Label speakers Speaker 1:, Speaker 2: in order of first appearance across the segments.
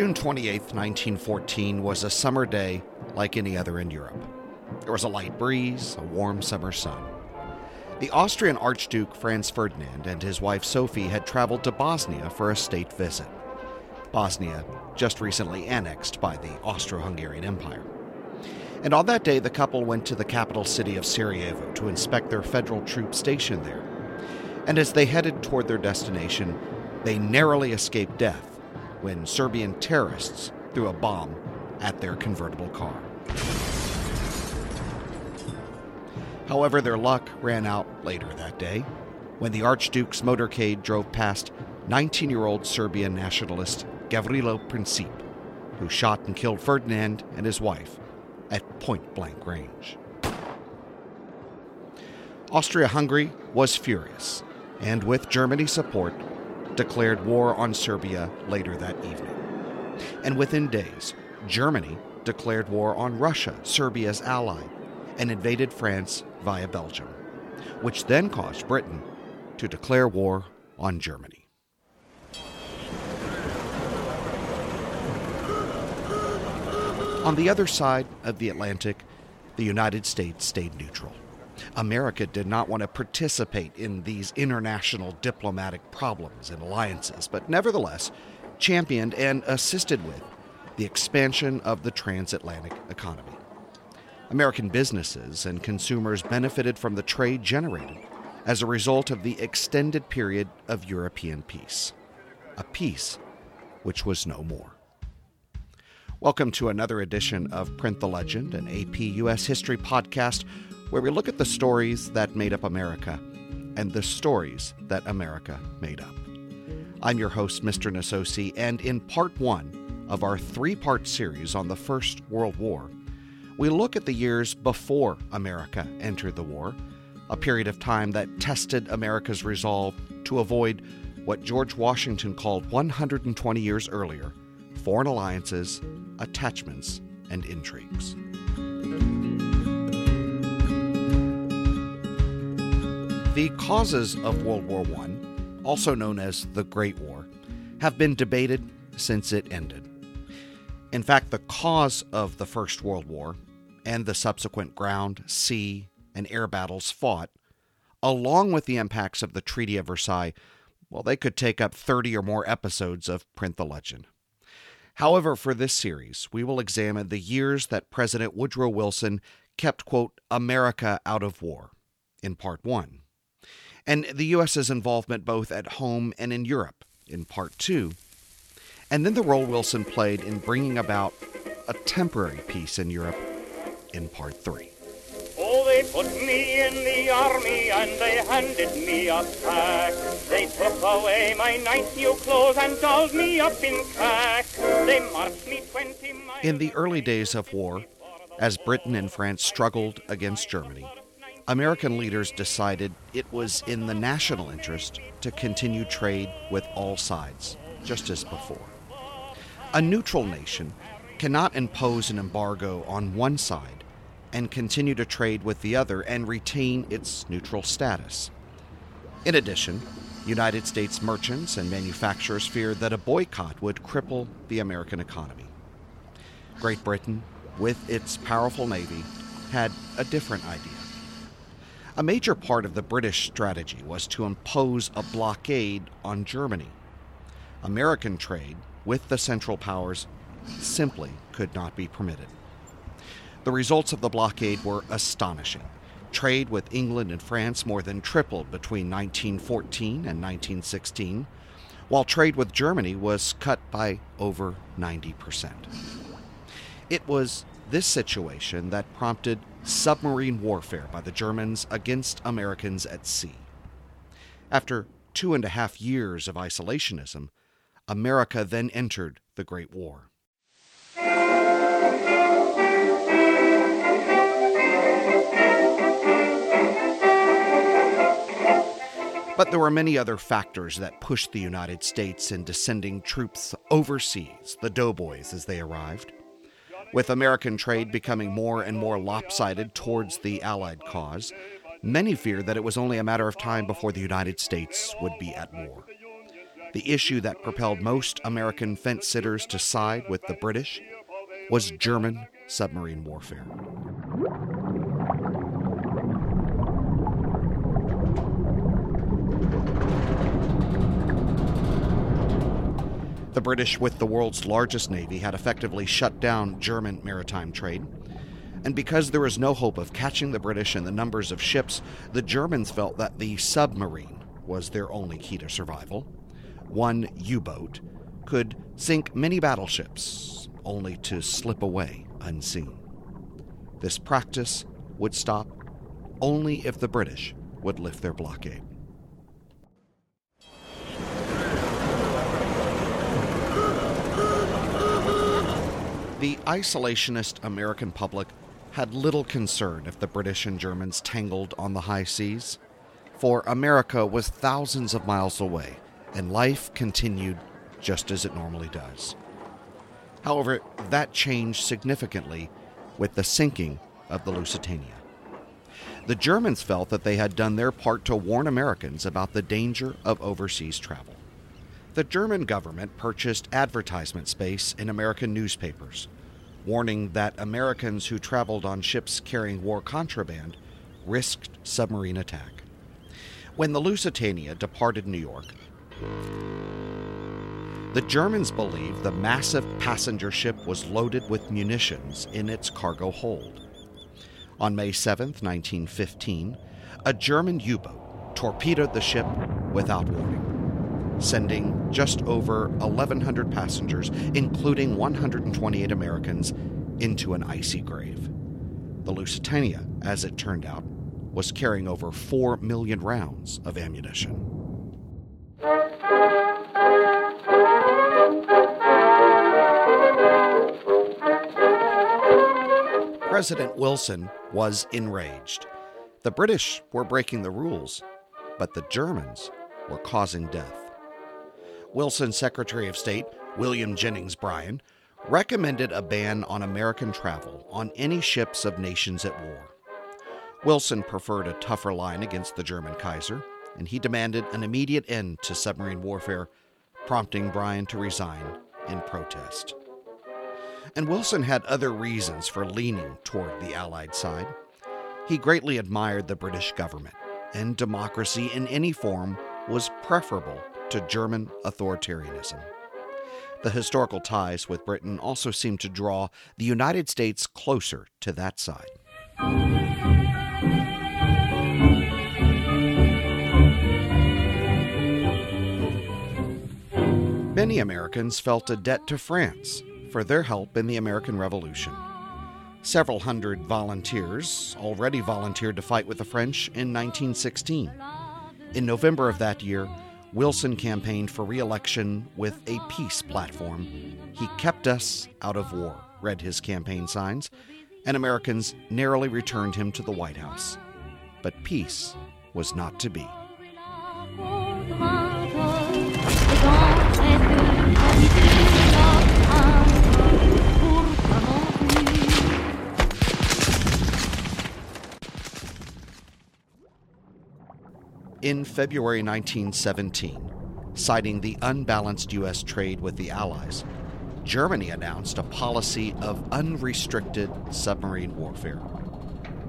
Speaker 1: June 28, 1914, was a summer day like any other in Europe. There was a light breeze, a warm summer sun. The Austrian Archduke Franz Ferdinand and his wife Sophie had traveled to Bosnia for a state visit. Bosnia, just recently annexed by the Austro Hungarian Empire. And on that day, the couple went to the capital city of Sarajevo to inspect their federal troops stationed there. And as they headed toward their destination, they narrowly escaped death when Serbian terrorists threw a bomb at their convertible car. However, their luck ran out later that day when the Archduke's motorcade drove past 19 year old Serbian nationalist Gavrilo Princip, who shot and killed Ferdinand and his wife at point blank range. Austria Hungary was furious, and with Germany's support, declared war on Serbia later that evening. And within days, Germany declared war on Russia, Serbia's ally, and invaded France via Belgium, which then caused Britain to declare war on Germany. On the other side of the Atlantic, the United States stayed neutral. America did not want to participate in these international diplomatic problems and alliances, but nevertheless championed and assisted with the expansion of the transatlantic economy. American businesses and consumers benefited from the trade generated as a result of the extended period of European peace, a peace which was no more. Welcome to another edition of Print the Legend, an AP U.S. History podcast where we look at the stories that made up America and the stories that America made up. I'm your host, Mr. Nasosi, and in part one of our three part series on the First World War, we look at the years before America entered the war, a period of time that tested America's resolve to avoid what George Washington called 120 years earlier foreign alliances, attachments, and intrigues. The causes of World War I, also known as the Great War, have been debated since it ended. In fact, the cause of the First World War and the subsequent ground, sea, and air battles fought, along with the impacts of the Treaty of Versailles, well, they could take up 30 or more episodes of Print the Legend. However, for this series, we will examine the years that President Woodrow Wilson kept, quote, America out of war in part one and the U.S.'s involvement both at home and in Europe in Part 2, and then the role Wilson played in bringing about a temporary peace in Europe in Part 3.
Speaker 2: Oh, they put me in the army and they handed me a pack. They took away my nice new clothes and dolled me up in cack. They marched me 20 miles.
Speaker 1: In the early days of war, as Britain and France struggled against Germany, American leaders decided it was in the national interest to continue trade with all sides, just as before. A neutral nation cannot impose an embargo on one side and continue to trade with the other and retain its neutral status. In addition, United States merchants and manufacturers feared that a boycott would cripple the American economy. Great Britain, with its powerful navy, had a different idea. A major part of the British strategy was to impose a blockade on Germany. American trade with the Central Powers simply could not be permitted. The results of the blockade were astonishing. Trade with England and France more than tripled between 1914 and 1916, while trade with Germany was cut by over 90%. It was this situation that prompted submarine warfare by the Germans against Americans at sea. After two and a half years of isolationism, America then entered the Great War. But there were many other factors that pushed the United States into sending troops overseas, the doughboys, as they arrived. With American trade becoming more and more lopsided towards the Allied cause, many feared that it was only a matter of time before the United States would be at war. The issue that propelled most American fence sitters to side with the British was German submarine warfare. The British, with the world's largest navy, had effectively shut down German maritime trade. And because there was no hope of catching the British in the numbers of ships, the Germans felt that the submarine was their only key to survival. One U boat could sink many battleships, only to slip away unseen. This practice would stop only if the British would lift their blockade. The isolationist American public had little concern if the British and Germans tangled on the high seas, for America was thousands of miles away and life continued just as it normally does. However, that changed significantly with the sinking of the Lusitania. The Germans felt that they had done their part to warn Americans about the danger of overseas travel. The German government purchased advertisement space in American newspapers, warning that Americans who traveled on ships carrying war contraband risked submarine attack. When the Lusitania departed New York, the Germans believed the massive passenger ship was loaded with munitions in its cargo hold. On May 7, 1915, a German U boat torpedoed the ship without warning sending just over 1,100 passengers, including 128 Americans, into an icy grave. The Lusitania, as it turned out, was carrying over 4 million rounds of ammunition. President Wilson was enraged. The British were breaking the rules, but the Germans were causing death. Wilson's Secretary of State, William Jennings Bryan, recommended a ban on American travel on any ships of nations at war. Wilson preferred a tougher line against the German Kaiser, and he demanded an immediate end to submarine warfare, prompting Bryan to resign in protest. And Wilson had other reasons for leaning toward the Allied side. He greatly admired the British government, and democracy in any form was preferable to German authoritarianism. The historical ties with Britain also seem to draw the United States closer to that side. Many Americans felt a debt to France for their help in the American Revolution. Several hundred volunteers already volunteered to fight with the French in 1916. In November of that year, Wilson campaigned for re election with a peace platform. He kept us out of war, read his campaign signs, and Americans narrowly returned him to the White House. But peace was not to be. In February 1917, citing the unbalanced U.S. trade with the Allies, Germany announced a policy of unrestricted submarine warfare.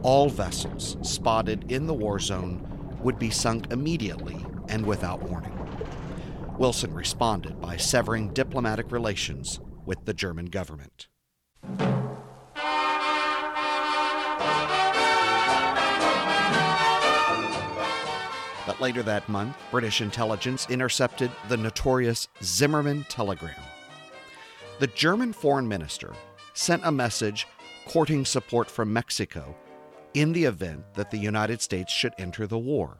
Speaker 1: All vessels spotted in the war zone would be sunk immediately and without warning. Wilson responded by severing diplomatic relations with the German government. Later that month, British intelligence intercepted the notorious Zimmermann telegram. The German foreign minister sent a message courting support from Mexico in the event that the United States should enter the war.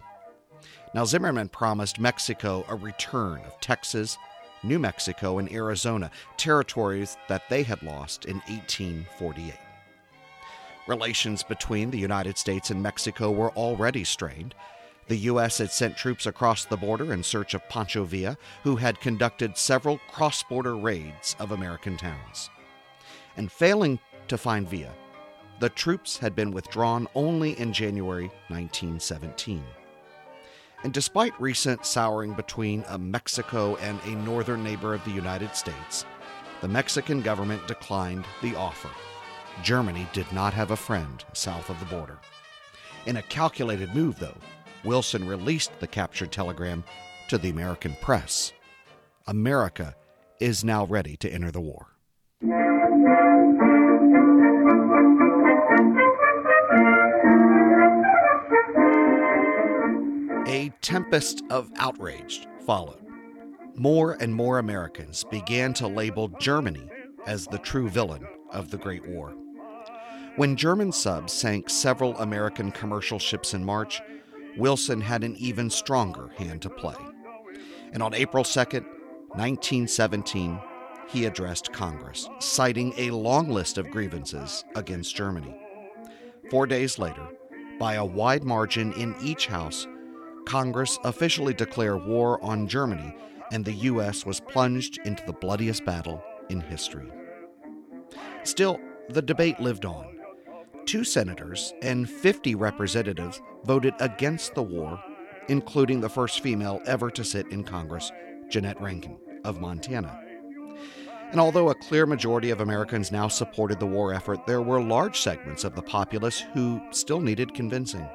Speaker 1: Now, Zimmermann promised Mexico a return of Texas, New Mexico, and Arizona, territories that they had lost in 1848. Relations between the United States and Mexico were already strained, the U.S. had sent troops across the border in search of Pancho Villa, who had conducted several cross border raids of American towns. And failing to find Villa, the troops had been withdrawn only in January 1917. And despite recent souring between a Mexico and a northern neighbor of the United States, the Mexican government declined the offer. Germany did not have a friend south of the border. In a calculated move, though, Wilson released the captured telegram to the American press. America is now ready to enter the war. A tempest of outrage followed. More and more Americans began to label Germany as the true villain of the Great War. When German subs sank several American commercial ships in March, Wilson had an even stronger hand to play. And on April 2nd, 1917, he addressed Congress, citing a long list of grievances against Germany. Four days later, by a wide margin in each house, Congress officially declared war on Germany, and the U.S. was plunged into the bloodiest battle in history. Still, the debate lived on. Two senators and 50 representatives voted against the war, including the first female ever to sit in Congress, Jeannette Rankin of Montana. And although a clear majority of Americans now supported the war effort, there were large segments of the populace who still needed convincing.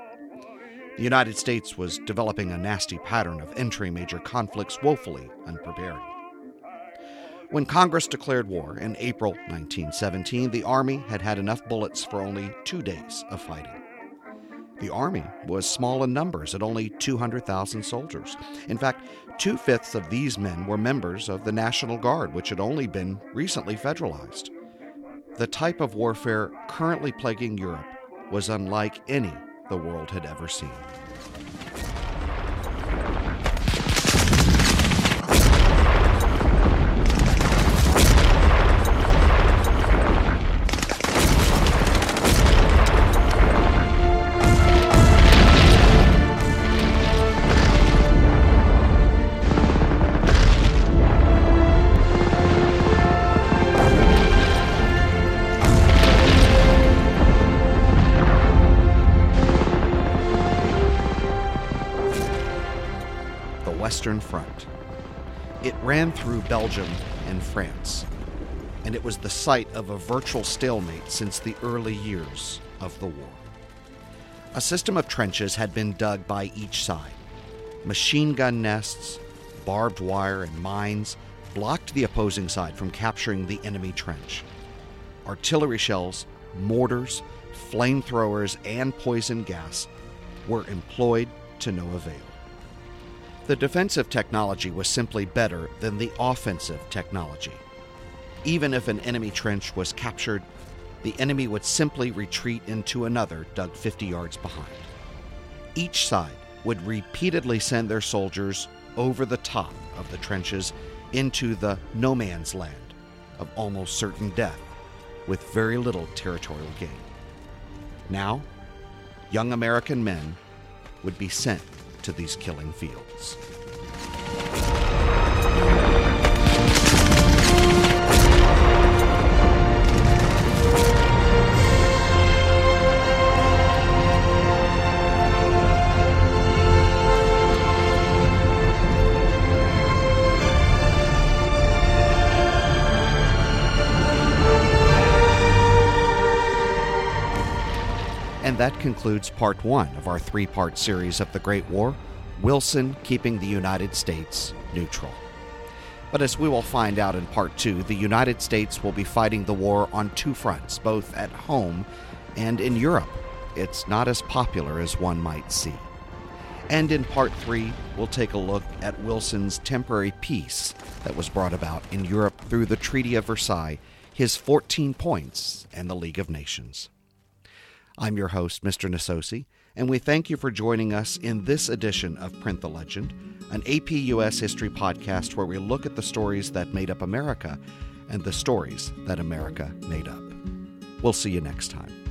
Speaker 1: The United States was developing a nasty pattern of entering major conflicts woefully unprepared. When Congress declared war in April 1917, the Army had had enough bullets for only two days of fighting. The Army was small in numbers at only 200,000 soldiers. In fact, two fifths of these men were members of the National Guard, which had only been recently federalized. The type of warfare currently plaguing Europe was unlike any the world had ever seen. Through Belgium and France, and it was the site of a virtual stalemate since the early years of the war. A system of trenches had been dug by each side. Machine gun nests, barbed wire, and mines blocked the opposing side from capturing the enemy trench. Artillery shells, mortars, flamethrowers, and poison gas were employed to no avail. The defensive technology was simply better than the offensive technology. Even if an enemy trench was captured, the enemy would simply retreat into another dug 50 yards behind. Each side would repeatedly send their soldiers over the top of the trenches into the no man's land of almost certain death with very little territorial gain. Now, young American men would be sent to these killing fields. That concludes part one of our three part series of the Great War Wilson keeping the United States neutral. But as we will find out in part two, the United States will be fighting the war on two fronts, both at home and in Europe. It's not as popular as one might see. And in part three, we'll take a look at Wilson's temporary peace that was brought about in Europe through the Treaty of Versailles, his 14 points, and the League of Nations. I'm your host, Mr. Nasosi, and we thank you for joining us in this edition of Print the Legend, an AP US history podcast where we look at the stories that made up America and the stories that America made up. We'll see you next time.